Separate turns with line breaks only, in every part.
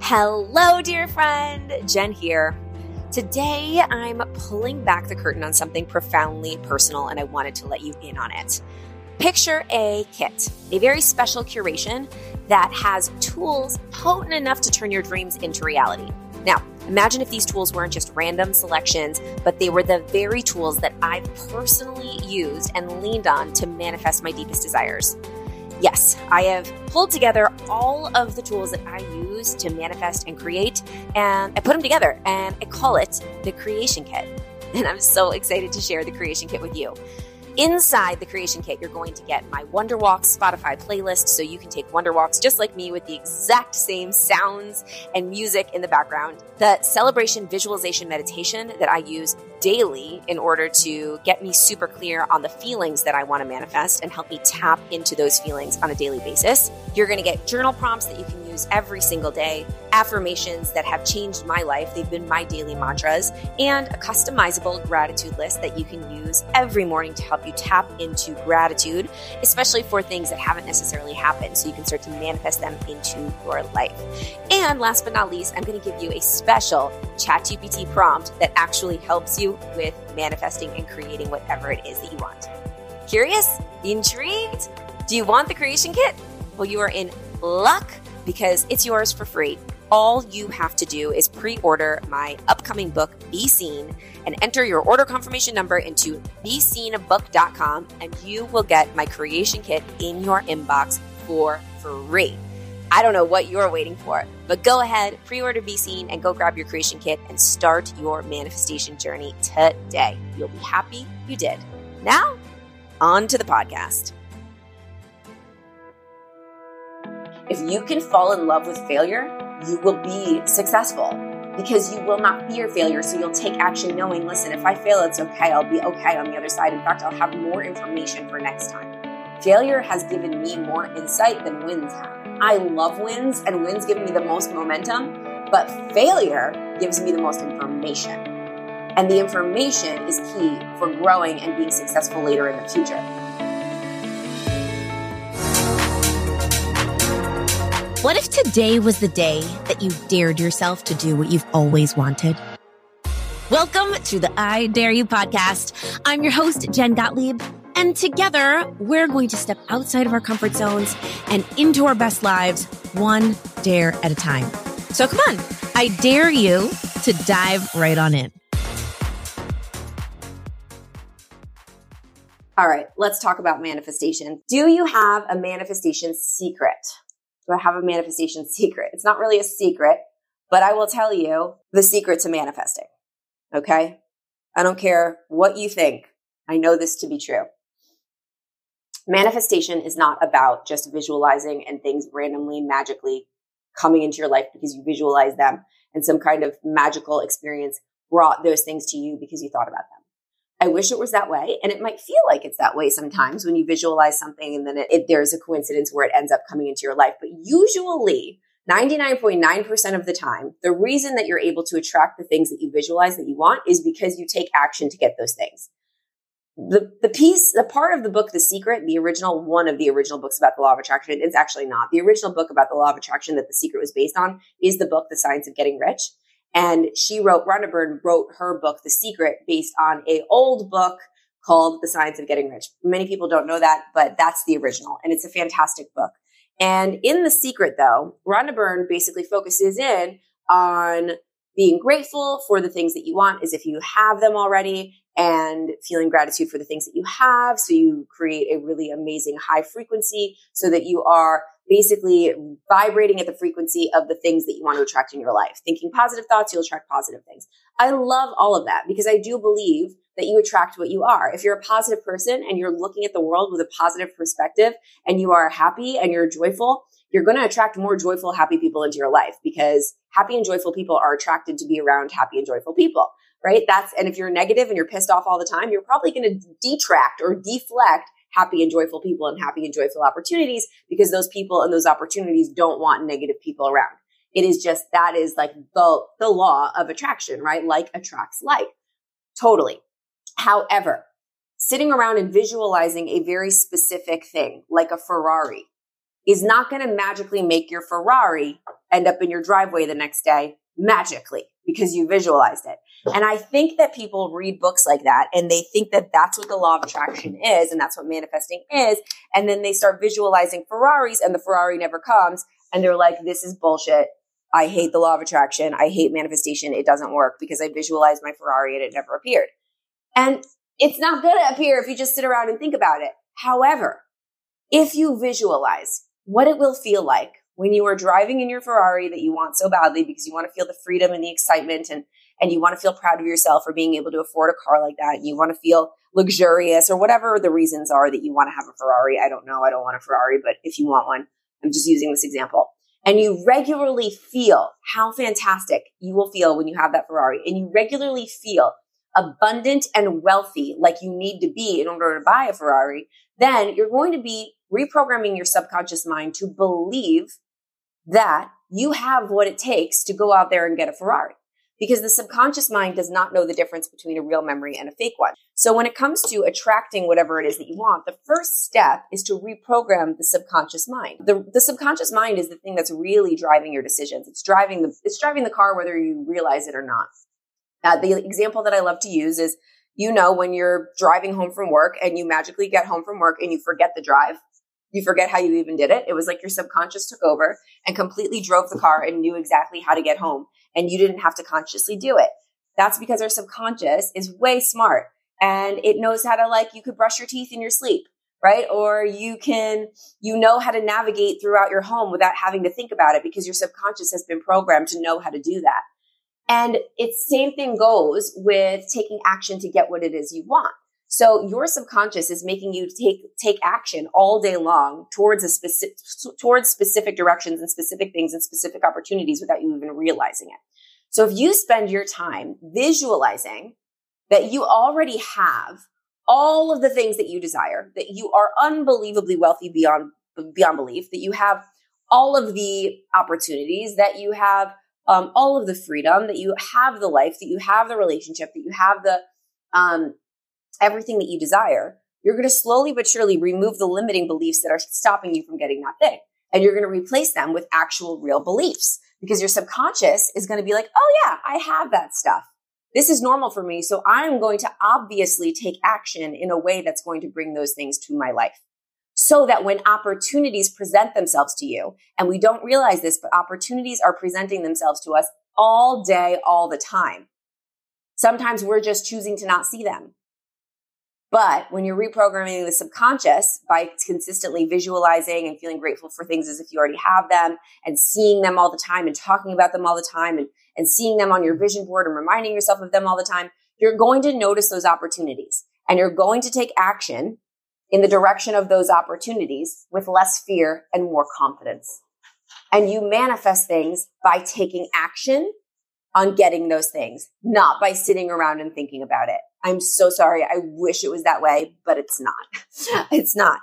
Hello, dear friend. Jen here. Today, I'm pulling back the curtain on something profoundly personal, and I wanted to let you in on it. Picture a kit, a very special curation that has tools potent enough to turn your dreams into reality. Now, imagine if these tools weren't just random selections, but they were the very tools that I've personally used and leaned on to manifest my deepest desires. Yes, I have pulled together all of the tools that I use to manifest and create, and I put them together and I call it the Creation Kit. And I'm so excited to share the Creation Kit with you. Inside the creation kit, you're going to get my Wonderwalks Spotify playlist so you can take Wonderwalks just like me with the exact same sounds and music in the background. The celebration visualization meditation that I use daily in order to get me super clear on the feelings that I want to manifest and help me tap into those feelings on a daily basis. You're going to get journal prompts that you can use every single day, affirmations that have changed my life. They've been my daily mantras, and a customizable gratitude list that you can use every morning to help you tap into gratitude, especially for things that haven't necessarily happened, so you can start to manifest them into your life. And last but not least, I'm going to give you a special ChatGPT prompt that actually helps you with manifesting and creating whatever it is that you want. Curious? Intrigued? Do you want the creation kit? Well, you are in luck because it's yours for free. All you have to do is pre order my upcoming book, Be Seen, and enter your order confirmation number into beseenbook.com, and you will get my creation kit in your inbox for free. I don't know what you're waiting for, but go ahead, pre order Be Seen, and go grab your creation kit and start your manifestation journey today. You'll be happy you did. Now, on to the podcast. If you can fall in love with failure, you will be successful because you will not fear failure. So you'll take action knowing, listen, if I fail, it's okay. I'll be okay on the other side. In fact, I'll have more information for next time. Failure has given me more insight than wins have. I love wins, and wins give me the most momentum, but failure gives me the most information. And the information is key for growing and being successful later in the future.
What if today was the day that you dared yourself to do what you've always wanted? Welcome to the I Dare You podcast. I'm your host, Jen Gottlieb. And together, we're going to step outside of our comfort zones and into our best lives, one dare at a time. So come on, I dare you to dive right on in.
All right, let's talk about manifestation. Do you have a manifestation secret? I have a manifestation secret? It's not really a secret, but I will tell you the secret to manifesting. Okay. I don't care what you think. I know this to be true. Manifestation is not about just visualizing and things randomly, magically coming into your life because you visualize them and some kind of magical experience brought those things to you because you thought about them. I wish it was that way. And it might feel like it's that way sometimes when you visualize something and then it, it, there's a coincidence where it ends up coming into your life. But usually 99.9% of the time, the reason that you're able to attract the things that you visualize that you want is because you take action to get those things. The, the piece, the part of the book, The Secret, the original, one of the original books about the law of attraction, it's actually not. The original book about the law of attraction that The Secret was based on is the book, The Science of Getting Rich. And she wrote, Rhonda Byrne wrote her book, The Secret, based on a old book called The Science of Getting Rich. Many people don't know that, but that's the original. And it's a fantastic book. And in The Secret, though, Rhonda Byrne basically focuses in on being grateful for the things that you want as if you have them already and feeling gratitude for the things that you have. So you create a really amazing high frequency so that you are basically vibrating at the frequency of the things that you want to attract in your life. Thinking positive thoughts, you'll attract positive things. I love all of that because I do believe that you attract what you are. If you're a positive person and you're looking at the world with a positive perspective and you are happy and you're joyful, you're going to attract more joyful, happy people into your life because happy and joyful people are attracted to be around happy and joyful people, right? That's, and if you're negative and you're pissed off all the time, you're probably going to detract or deflect happy and joyful people and happy and joyful opportunities because those people and those opportunities don't want negative people around. It is just that is like the, the law of attraction, right? Like attracts like. Totally. However, sitting around and visualizing a very specific thing, like a Ferrari, is not going to magically make your Ferrari end up in your driveway the next day magically because you visualized it. And I think that people read books like that and they think that that's what the law of attraction is and that's what manifesting is. And then they start visualizing Ferraris and the Ferrari never comes and they're like, this is bullshit. I hate the law of attraction. I hate manifestation. It doesn't work because I visualized my Ferrari and it never appeared. And it's not going to appear if you just sit around and think about it. However, if you visualize what it will feel like when you are driving in your Ferrari that you want so badly because you want to feel the freedom and the excitement and and you want to feel proud of yourself for being able to afford a car like that and you want to feel luxurious or whatever the reasons are that you want to have a Ferrari. I don't know. I don't want a Ferrari, but if you want one, I'm just using this example. And you regularly feel how fantastic you will feel when you have that Ferrari and you regularly feel abundant and wealthy like you need to be in order to buy a Ferrari, then you're going to be reprogramming your subconscious mind to believe that you have what it takes to go out there and get a Ferrari because the subconscious mind does not know the difference between a real memory and a fake one. So when it comes to attracting whatever it is that you want, the first step is to reprogram the subconscious mind. The, the subconscious mind is the thing that's really driving your decisions. It's driving the, it's driving the car whether you realize it or not. Uh, the example that I love to use is, you know, when you're driving home from work and you magically get home from work and you forget the drive, you forget how you even did it. It was like your subconscious took over and completely drove the car and knew exactly how to get home. And you didn't have to consciously do it. That's because our subconscious is way smart and it knows how to like, you could brush your teeth in your sleep, right? Or you can, you know how to navigate throughout your home without having to think about it because your subconscious has been programmed to know how to do that. And it's same thing goes with taking action to get what it is you want. So your subconscious is making you take take action all day long towards a specific towards specific directions and specific things and specific opportunities without you even realizing it. So if you spend your time visualizing that you already have all of the things that you desire, that you are unbelievably wealthy beyond beyond belief, that you have all of the opportunities, that you have um, all of the freedom, that you have the life, that you have the relationship, that you have the um, everything that you desire, you're going to slowly but surely remove the limiting beliefs that are stopping you from getting that thing. And you're going to replace them with actual real beliefs because your subconscious is going to be like, oh yeah, I have that stuff. This is normal for me. So I'm going to obviously take action in a way that's going to bring those things to my life. So that when opportunities present themselves to you, and we don't realize this, but opportunities are presenting themselves to us all day, all the time. Sometimes we're just choosing to not see them. But when you're reprogramming the subconscious by consistently visualizing and feeling grateful for things as if you already have them and seeing them all the time and talking about them all the time and, and seeing them on your vision board and reminding yourself of them all the time, you're going to notice those opportunities and you're going to take action in the direction of those opportunities with less fear and more confidence. And you manifest things by taking action on getting those things, not by sitting around and thinking about it. I'm so sorry. I wish it was that way, but it's not. it's not.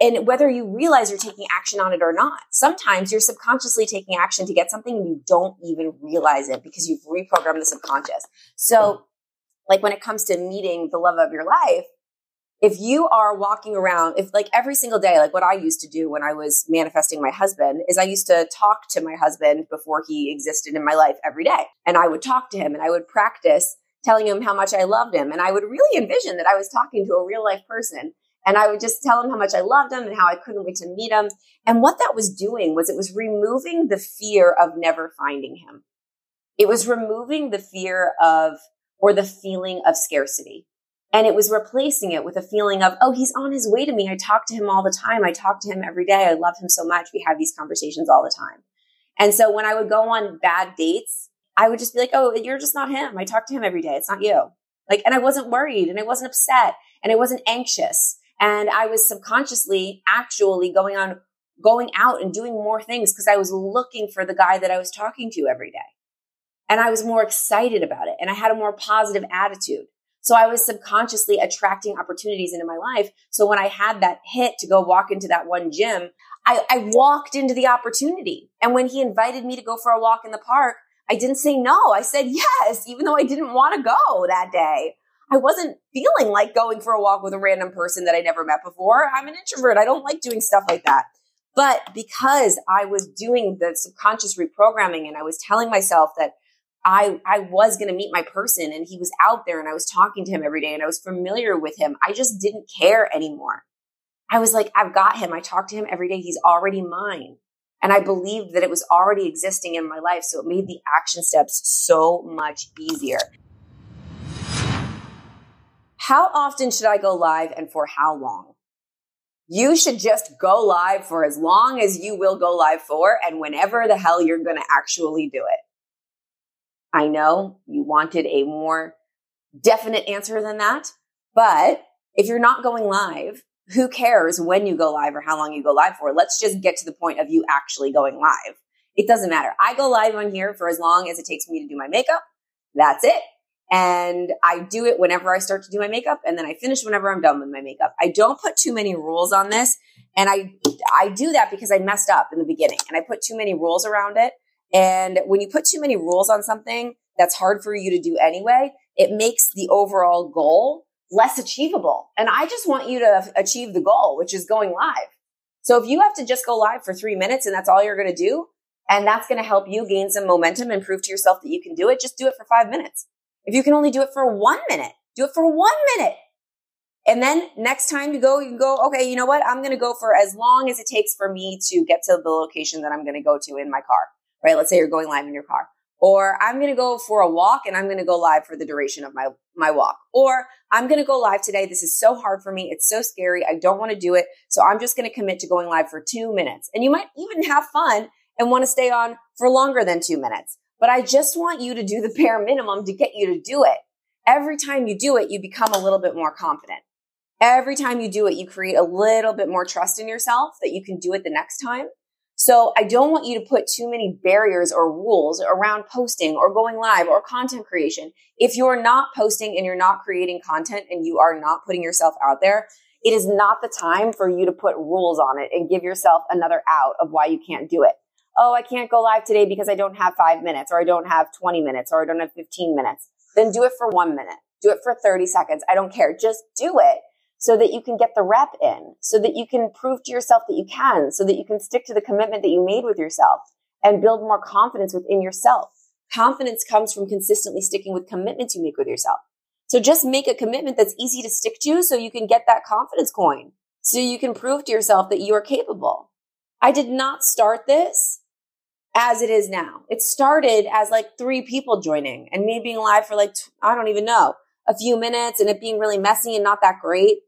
And whether you realize you're taking action on it or not, sometimes you're subconsciously taking action to get something and you don't even realize it because you've reprogrammed the subconscious. So, like when it comes to meeting the love of your life, if you are walking around, if like every single day, like what I used to do when I was manifesting my husband is I used to talk to my husband before he existed in my life every day. And I would talk to him and I would practice telling him how much I loved him. And I would really envision that I was talking to a real life person. And I would just tell him how much I loved him and how I couldn't wait to meet him. And what that was doing was it was removing the fear of never finding him. It was removing the fear of or the feeling of scarcity. And it was replacing it with a feeling of, oh, he's on his way to me. I talk to him all the time. I talk to him every day. I love him so much. We have these conversations all the time. And so when I would go on bad dates, I would just be like, oh, you're just not him. I talk to him every day. It's not you. Like, and I wasn't worried and I wasn't upset and I wasn't anxious. And I was subconsciously actually going on, going out and doing more things because I was looking for the guy that I was talking to every day. And I was more excited about it and I had a more positive attitude. So I was subconsciously attracting opportunities into my life. So when I had that hit to go walk into that one gym, I, I walked into the opportunity. And when he invited me to go for a walk in the park, I didn't say no. I said yes, even though I didn't want to go that day. I wasn't feeling like going for a walk with a random person that I never met before. I'm an introvert. I don't like doing stuff like that. But because I was doing the subconscious reprogramming and I was telling myself that I, I was going to meet my person and he was out there and I was talking to him every day and I was familiar with him. I just didn't care anymore. I was like, I've got him. I talk to him every day. He's already mine. And I believed that it was already existing in my life. So it made the action steps so much easier. How often should I go live and for how long? You should just go live for as long as you will go live for and whenever the hell you're going to actually do it. I know you wanted a more definite answer than that, but if you're not going live, who cares when you go live or how long you go live for? Let's just get to the point of you actually going live. It doesn't matter. I go live on here for as long as it takes me to do my makeup. That's it. And I do it whenever I start to do my makeup and then I finish whenever I'm done with my makeup. I don't put too many rules on this. And I, I do that because I messed up in the beginning and I put too many rules around it. And when you put too many rules on something that's hard for you to do anyway, it makes the overall goal less achievable. And I just want you to achieve the goal, which is going live. So if you have to just go live for three minutes and that's all you're going to do, and that's going to help you gain some momentum and prove to yourself that you can do it, just do it for five minutes. If you can only do it for one minute, do it for one minute. And then next time you go, you can go, okay, you know what? I'm going to go for as long as it takes for me to get to the location that I'm going to go to in my car, right? Let's say you're going live in your car. Or I'm going to go for a walk and I'm going to go live for the duration of my, my walk. Or I'm going to go live today. This is so hard for me. It's so scary. I don't want to do it. So I'm just going to commit to going live for two minutes. And you might even have fun and want to stay on for longer than two minutes. But I just want you to do the bare minimum to get you to do it. Every time you do it, you become a little bit more confident. Every time you do it, you create a little bit more trust in yourself that you can do it the next time. So I don't want you to put too many barriers or rules around posting or going live or content creation. If you're not posting and you're not creating content and you are not putting yourself out there, it is not the time for you to put rules on it and give yourself another out of why you can't do it. Oh, I can't go live today because I don't have five minutes or I don't have 20 minutes or I don't have 15 minutes. Then do it for one minute. Do it for 30 seconds. I don't care. Just do it so that you can get the rep in, so that you can prove to yourself that you can, so that you can stick to the commitment that you made with yourself and build more confidence within yourself. Confidence comes from consistently sticking with commitments you make with yourself. So just make a commitment that's easy to stick to so you can get that confidence coin. So you can prove to yourself that you are capable. I did not start this as it is now. It started as like three people joining and me being live for like, I don't even know, a few minutes and it being really messy and not that great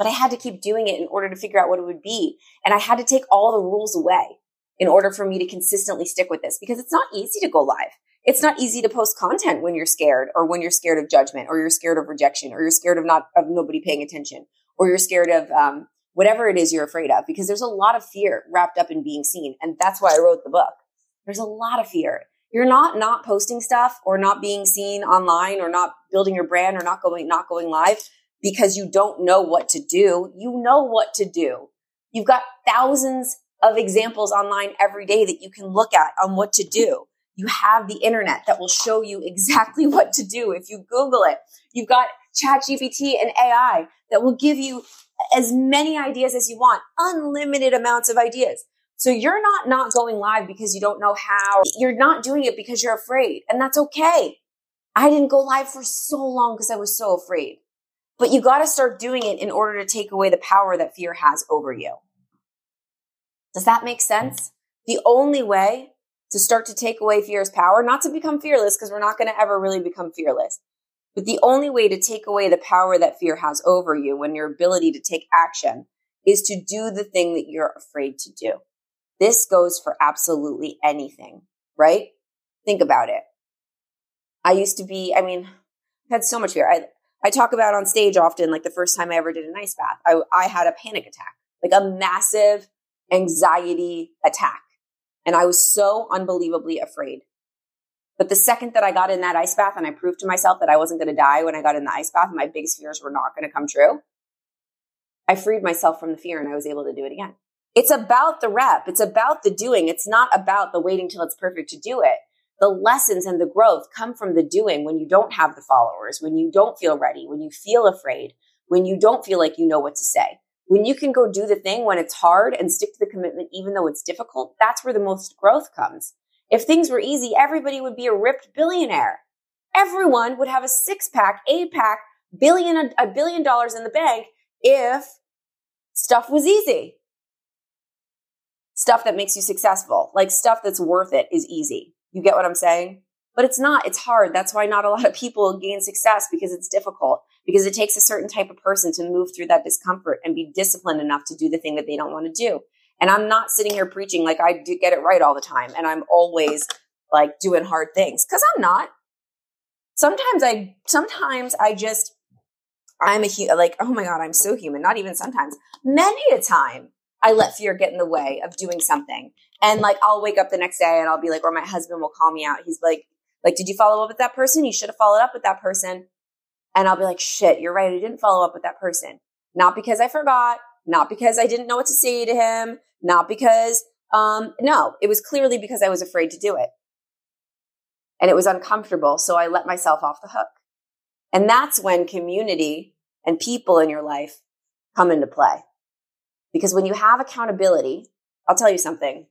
but I had to keep doing it in order to figure out what it would be. And I had to take all the rules away in order for me to consistently stick with this because it's not easy to go live. It's not easy to post content when you're scared or when you're scared of judgment or you're scared of rejection or you're scared of not, of nobody paying attention or you're scared of, um, whatever it is you're afraid of because there's a lot of fear wrapped up in being seen. And that's why I wrote the book. There's a lot of fear. You're not not posting stuff or not being seen online or not building your brand or not going, not going live because you don't know what to do. You know what to do. You've got thousands of examples online every day that you can look at on what to do. You have the internet that will show you exactly what to do if you Google it. You've got ChatGPT and AI that will give you as many ideas as you want, unlimited amounts of ideas. So you're not not going live because you don't know how. You're not doing it because you're afraid, and that's okay. I didn't go live for so long because I was so afraid. But you got to start doing it in order to take away the power that fear has over you. Does that make sense? The only way to start to take away fear's power, not to become fearless, because we're not going to ever really become fearless, but the only way to take away the power that fear has over you when your ability to take action is to do the thing that you're afraid to do. This goes for absolutely anything, right? Think about it. I used to be, I mean, I had so much fear. I, I talk about on stage often, like the first time I ever did an ice bath, I, I had a panic attack, like a massive anxiety attack. And I was so unbelievably afraid. But the second that I got in that ice bath and I proved to myself that I wasn't going to die when I got in the ice bath my biggest fears were not going to come true, I freed myself from the fear and I was able to do it again. It's about the rep. It's about the doing. It's not about the waiting till it's perfect to do it the lessons and the growth come from the doing when you don't have the followers, when you don't feel ready, when you feel afraid, when you don't feel like you know what to say, When you can go do the thing when it's hard and stick to the commitment, even though it's difficult, that's where the most growth comes. If things were easy, everybody would be a ripped billionaire. Everyone would have a six pack, eight pack, billion, a billion dollars in the bank if stuff was easy. Stuff that makes you successful, like stuff that's worth it is easy. You get what I'm saying? But it's not, it's hard. That's why not a lot of people gain success because it's difficult, because it takes a certain type of person to move through that discomfort and be disciplined enough to do the thing that they don't want to do. And I'm not sitting here preaching like I do get it right all the time and I'm always like doing hard things because I'm not. Sometimes I, sometimes I just, I'm a like, oh my God, I'm so human. Not even sometimes, many a time I let fear get in the way of doing something. And like, I'll wake up the next day and I'll be like, or my husband will call me out. He's like, like, did you follow up with that person? You should have followed up with that person. And I'll be like, shit, you're right. I didn't follow up with that person. Not because I forgot, not because I didn't know what to say to him, not because, um, no, it was clearly because I was afraid to do it. And it was uncomfortable. So I let myself off the hook. And that's when community and people in your life come into play. Because when you have accountability, I'll tell you something.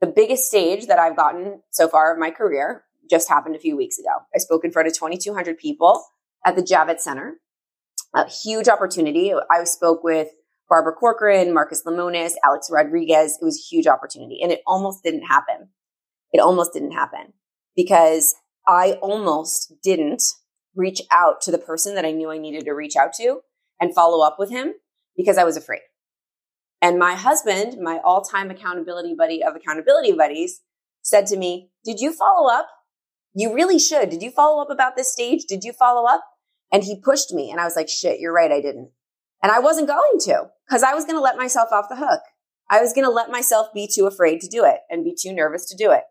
The biggest stage that I've gotten so far of my career just happened a few weeks ago. I spoke in front of 2,200 people at the Javits Center. A huge opportunity. I spoke with Barbara Corcoran, Marcus Lemonis, Alex Rodriguez. It was a huge opportunity and it almost didn't happen. It almost didn't happen because I almost didn't reach out to the person that I knew I needed to reach out to and follow up with him because I was afraid. And my husband, my all time accountability buddy of accountability buddies, said to me, Did you follow up? You really should. Did you follow up about this stage? Did you follow up? And he pushed me. And I was like, Shit, you're right. I didn't. And I wasn't going to because I was going to let myself off the hook. I was going to let myself be too afraid to do it and be too nervous to do it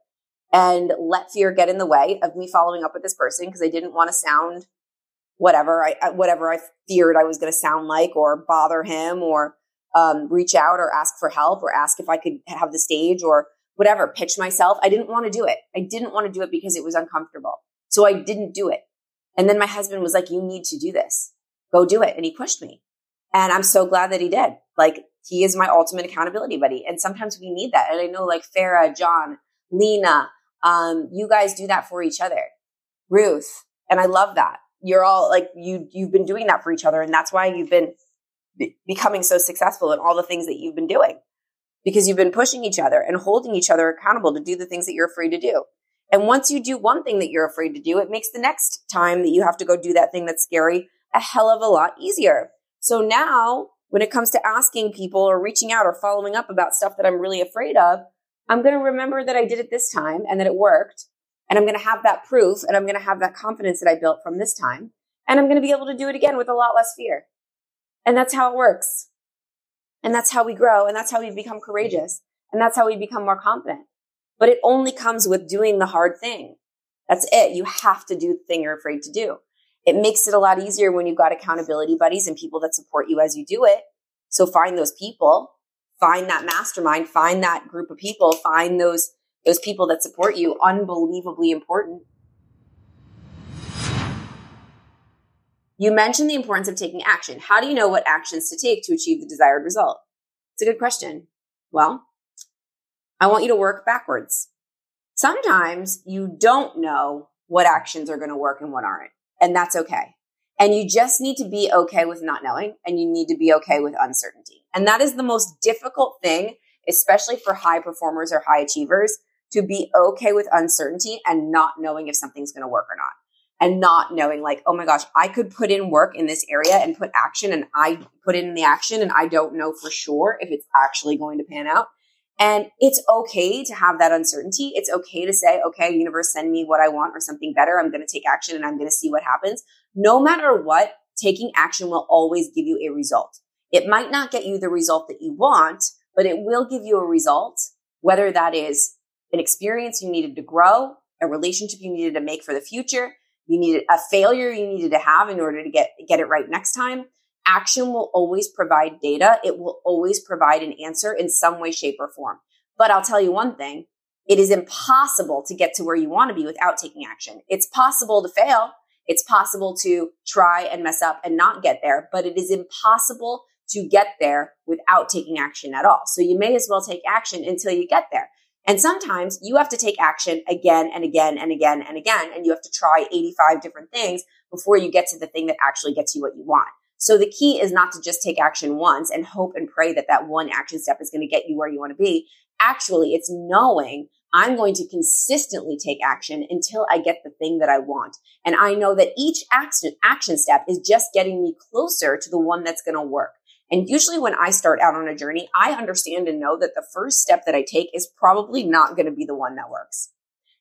and let fear get in the way of me following up with this person because I didn't want to sound whatever I, whatever I feared I was going to sound like or bother him or um, reach out or ask for help or ask if I could have the stage or whatever, pitch myself. I didn't want to do it. I didn't want to do it because it was uncomfortable. So I didn't do it. And then my husband was like, you need to do this. Go do it. And he pushed me. And I'm so glad that he did. Like he is my ultimate accountability buddy. And sometimes we need that. And I know like Farah, John, Lena, um, you guys do that for each other. Ruth. And I love that. You're all like, you, you've been doing that for each other. And that's why you've been becoming so successful in all the things that you've been doing because you've been pushing each other and holding each other accountable to do the things that you're afraid to do. And once you do one thing that you're afraid to do, it makes the next time that you have to go do that thing that's scary a hell of a lot easier. So now when it comes to asking people or reaching out or following up about stuff that I'm really afraid of, I'm going to remember that I did it this time and that it worked. And I'm going to have that proof and I'm going to have that confidence that I built from this time. And I'm going to be able to do it again with a lot less fear. And that's how it works. And that's how we grow. And that's how we become courageous. And that's how we become more confident. But it only comes with doing the hard thing. That's it. You have to do the thing you're afraid to do. It makes it a lot easier when you've got accountability buddies and people that support you as you do it. So find those people, find that mastermind, find that group of people, find those, those people that support you. Unbelievably important. You mentioned the importance of taking action. How do you know what actions to take to achieve the desired result? It's a good question. Well, I want you to work backwards. Sometimes you don't know what actions are going to work and what aren't, and that's okay. And you just need to be okay with not knowing and you need to be okay with uncertainty. And that is the most difficult thing, especially for high performers or high achievers to be okay with uncertainty and not knowing if something's going to work or not and not knowing like, oh my gosh, I could put in work in this area and put action and I put in the action and I don't know for sure if it's actually going to pan out. And it's okay to have that uncertainty. It's okay to say, okay, universe, send me what I want or something better. I'm going to take action and I'm going to see what happens. No matter what, taking action will always give you a result. It might not get you the result that you want, but it will give you a result, whether that is an experience you needed to grow, a relationship you needed to make for the future, you needed a failure you needed to have in order to get, get it right next time. Action will always provide data. It will always provide an answer in some way, shape, or form. But I'll tell you one thing. It is impossible to get to where you want to be without taking action. It's possible to fail. It's possible to try and mess up and not get there, but it is impossible to get there without taking action at all. So you may as well take action until you get there. And sometimes you have to take action again and again and again and again. And you have to try 85 different things before you get to the thing that actually gets you what you want. So the key is not to just take action once and hope and pray that that one action step is going to get you where you want to be. Actually, it's knowing I'm going to consistently take action until I get the thing that I want. And I know that each action, action step is just getting me closer to the one that's going to work. And usually when I start out on a journey, I understand and know that the first step that I take is probably not going to be the one that works.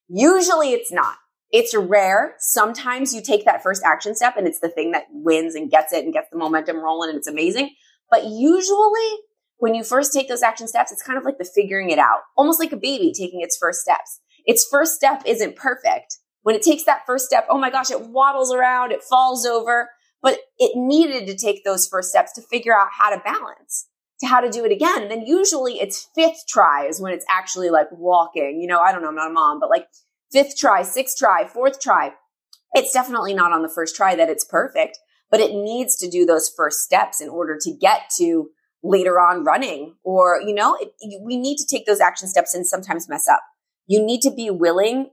Usually it's not. It's rare. Sometimes you take that first action step and it's the thing that wins and gets it and gets the momentum rolling and it's amazing. But usually when you first take those action steps, it's kind of like the figuring it out, almost like a baby taking its first steps. Its first step isn't perfect. When it takes that first step, oh my gosh, it waddles around, it falls over, but it needed to take those first steps to figure out how to balance, to how to do it again. And then usually it's fifth try is when it's actually like walking. You know, I don't know, I'm not a mom, but like fifth try, sixth try, fourth try. It's definitely not on the first try that it's perfect, but it needs to do those first steps in order to get to later on running or, you know, it, we need to take those action steps and sometimes mess up. You need to be willing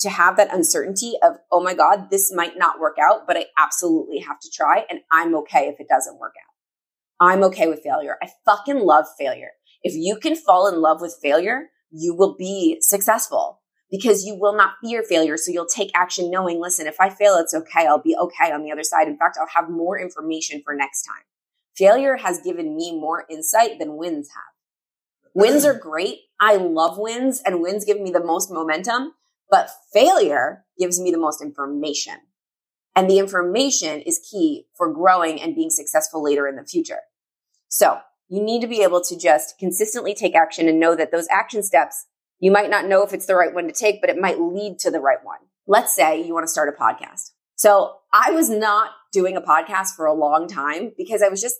to have that uncertainty of, oh my God, this might not work out, but I absolutely have to try and I'm okay if it doesn't work out. I'm okay with failure. I fucking love failure. If you can fall in love with failure, you will be successful because you will not fear failure. So you'll take action knowing, listen, if I fail, it's okay. I'll be okay on the other side. In fact, I'll have more information for next time. Failure has given me more insight than wins have. Wins are great. I love wins and wins give me the most momentum, but failure gives me the most information. And the information is key for growing and being successful later in the future. So you need to be able to just consistently take action and know that those action steps, you might not know if it's the right one to take, but it might lead to the right one. Let's say you want to start a podcast. So I was not doing a podcast for a long time because I was just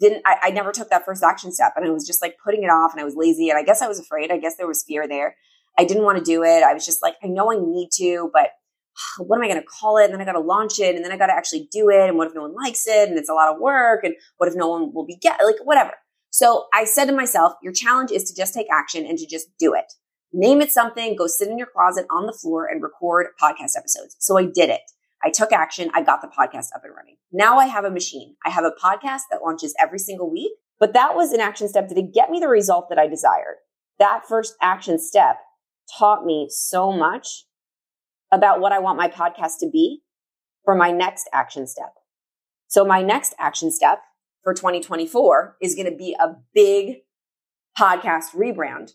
didn't I, I, never took that first action step and I was just like putting it off and I was lazy and I guess I was afraid. I guess there was fear there. I didn't want to do it. I was just like, I know I need to, but what am I going to call it? And then I got to launch it and then I got to actually do it. And what if no one likes it? And it's a lot of work. And what if no one will be get like whatever. So I said to myself, your challenge is to just take action and to just do it. Name it something, go sit in your closet on the floor and record podcast episodes. So I did it. I took action. I got the podcast up and running. Now I have a machine. I have a podcast that launches every single week, but that was an action step to get me the result that I desired. That first action step taught me so much about what I want my podcast to be for my next action step. So my next action step for 2024 is going to be a big podcast rebrand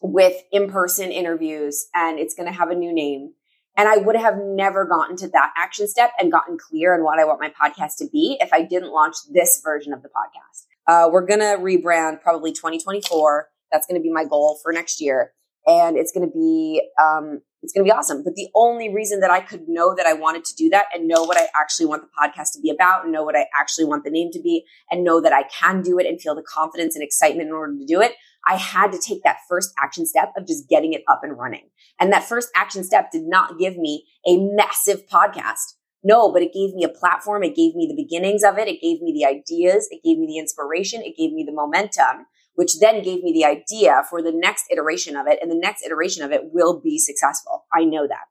with in-person interviews and it's going to have a new name and I would have never gotten to that action step and gotten clear on what I want my podcast to be if I didn't launch this version of the podcast. Uh, we're going to rebrand probably 2024. That's going to be my goal for next year. And it's going to be, um, it's going to be awesome. But the only reason that I could know that I wanted to do that and know what I actually want the podcast to be about and know what I actually want the name to be and know that I can do it and feel the confidence and excitement in order to do it I had to take that first action step of just getting it up and running. And that first action step did not give me a massive podcast. No, but it gave me a platform. It gave me the beginnings of it. It gave me the ideas. It gave me the inspiration. It gave me the momentum, which then gave me the idea for the next iteration of it. And the next iteration of it will be successful. I know that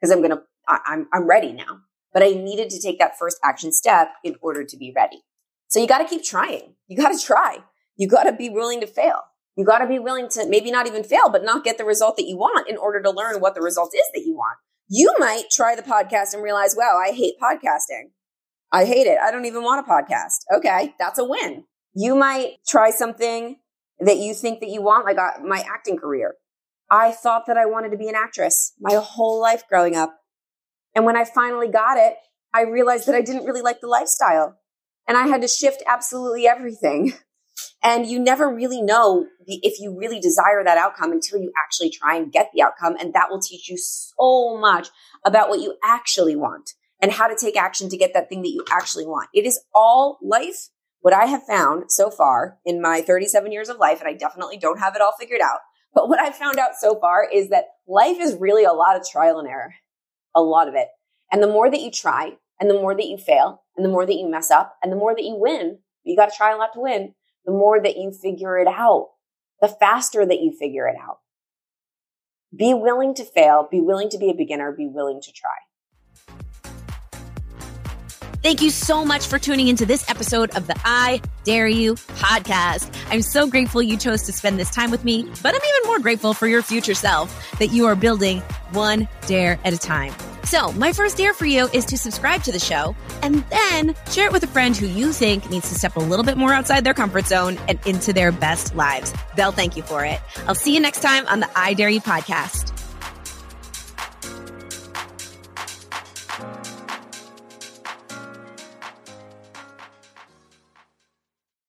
because I'm going to, I'm, I'm ready now, but I needed to take that first action step in order to be ready. So you got to keep trying. You got to try. You got to be willing to fail. You got to be willing to maybe not even fail, but not get the result that you want in order to learn what the result is that you want. You might try the podcast and realize, wow, I hate podcasting. I hate it. I don't even want a podcast. Okay. That's a win. You might try something that you think that you want, like uh, my acting career. I thought that I wanted to be an actress my whole life growing up. And when I finally got it, I realized that I didn't really like the lifestyle and I had to shift absolutely everything. And you never really know if you really desire that outcome until you actually try and get the outcome. And that will teach you so much about what you actually want and how to take action to get that thing that you actually want. It is all life. What I have found so far in my 37 years of life, and I definitely don't have it all figured out, but what I've found out so far is that life is really a lot of trial and error, a lot of it. And the more that you try and the more that you fail and the more that you mess up and the more that you win, you got to try a lot to win. The more that you figure it out, the faster that you figure it out. Be willing to fail. Be willing to be a beginner. Be willing to try.
Thank you so much for tuning into this episode of the I Dare You podcast. I'm so grateful you chose to spend this time with me, but I'm even more grateful for your future self that you are building one dare at a time. So, my first dare for you is to subscribe to the show and then share it with a friend who you think needs to step a little bit more outside their comfort zone and into their best lives. They'll thank you for it. I'll see you next time on the I Dare You podcast.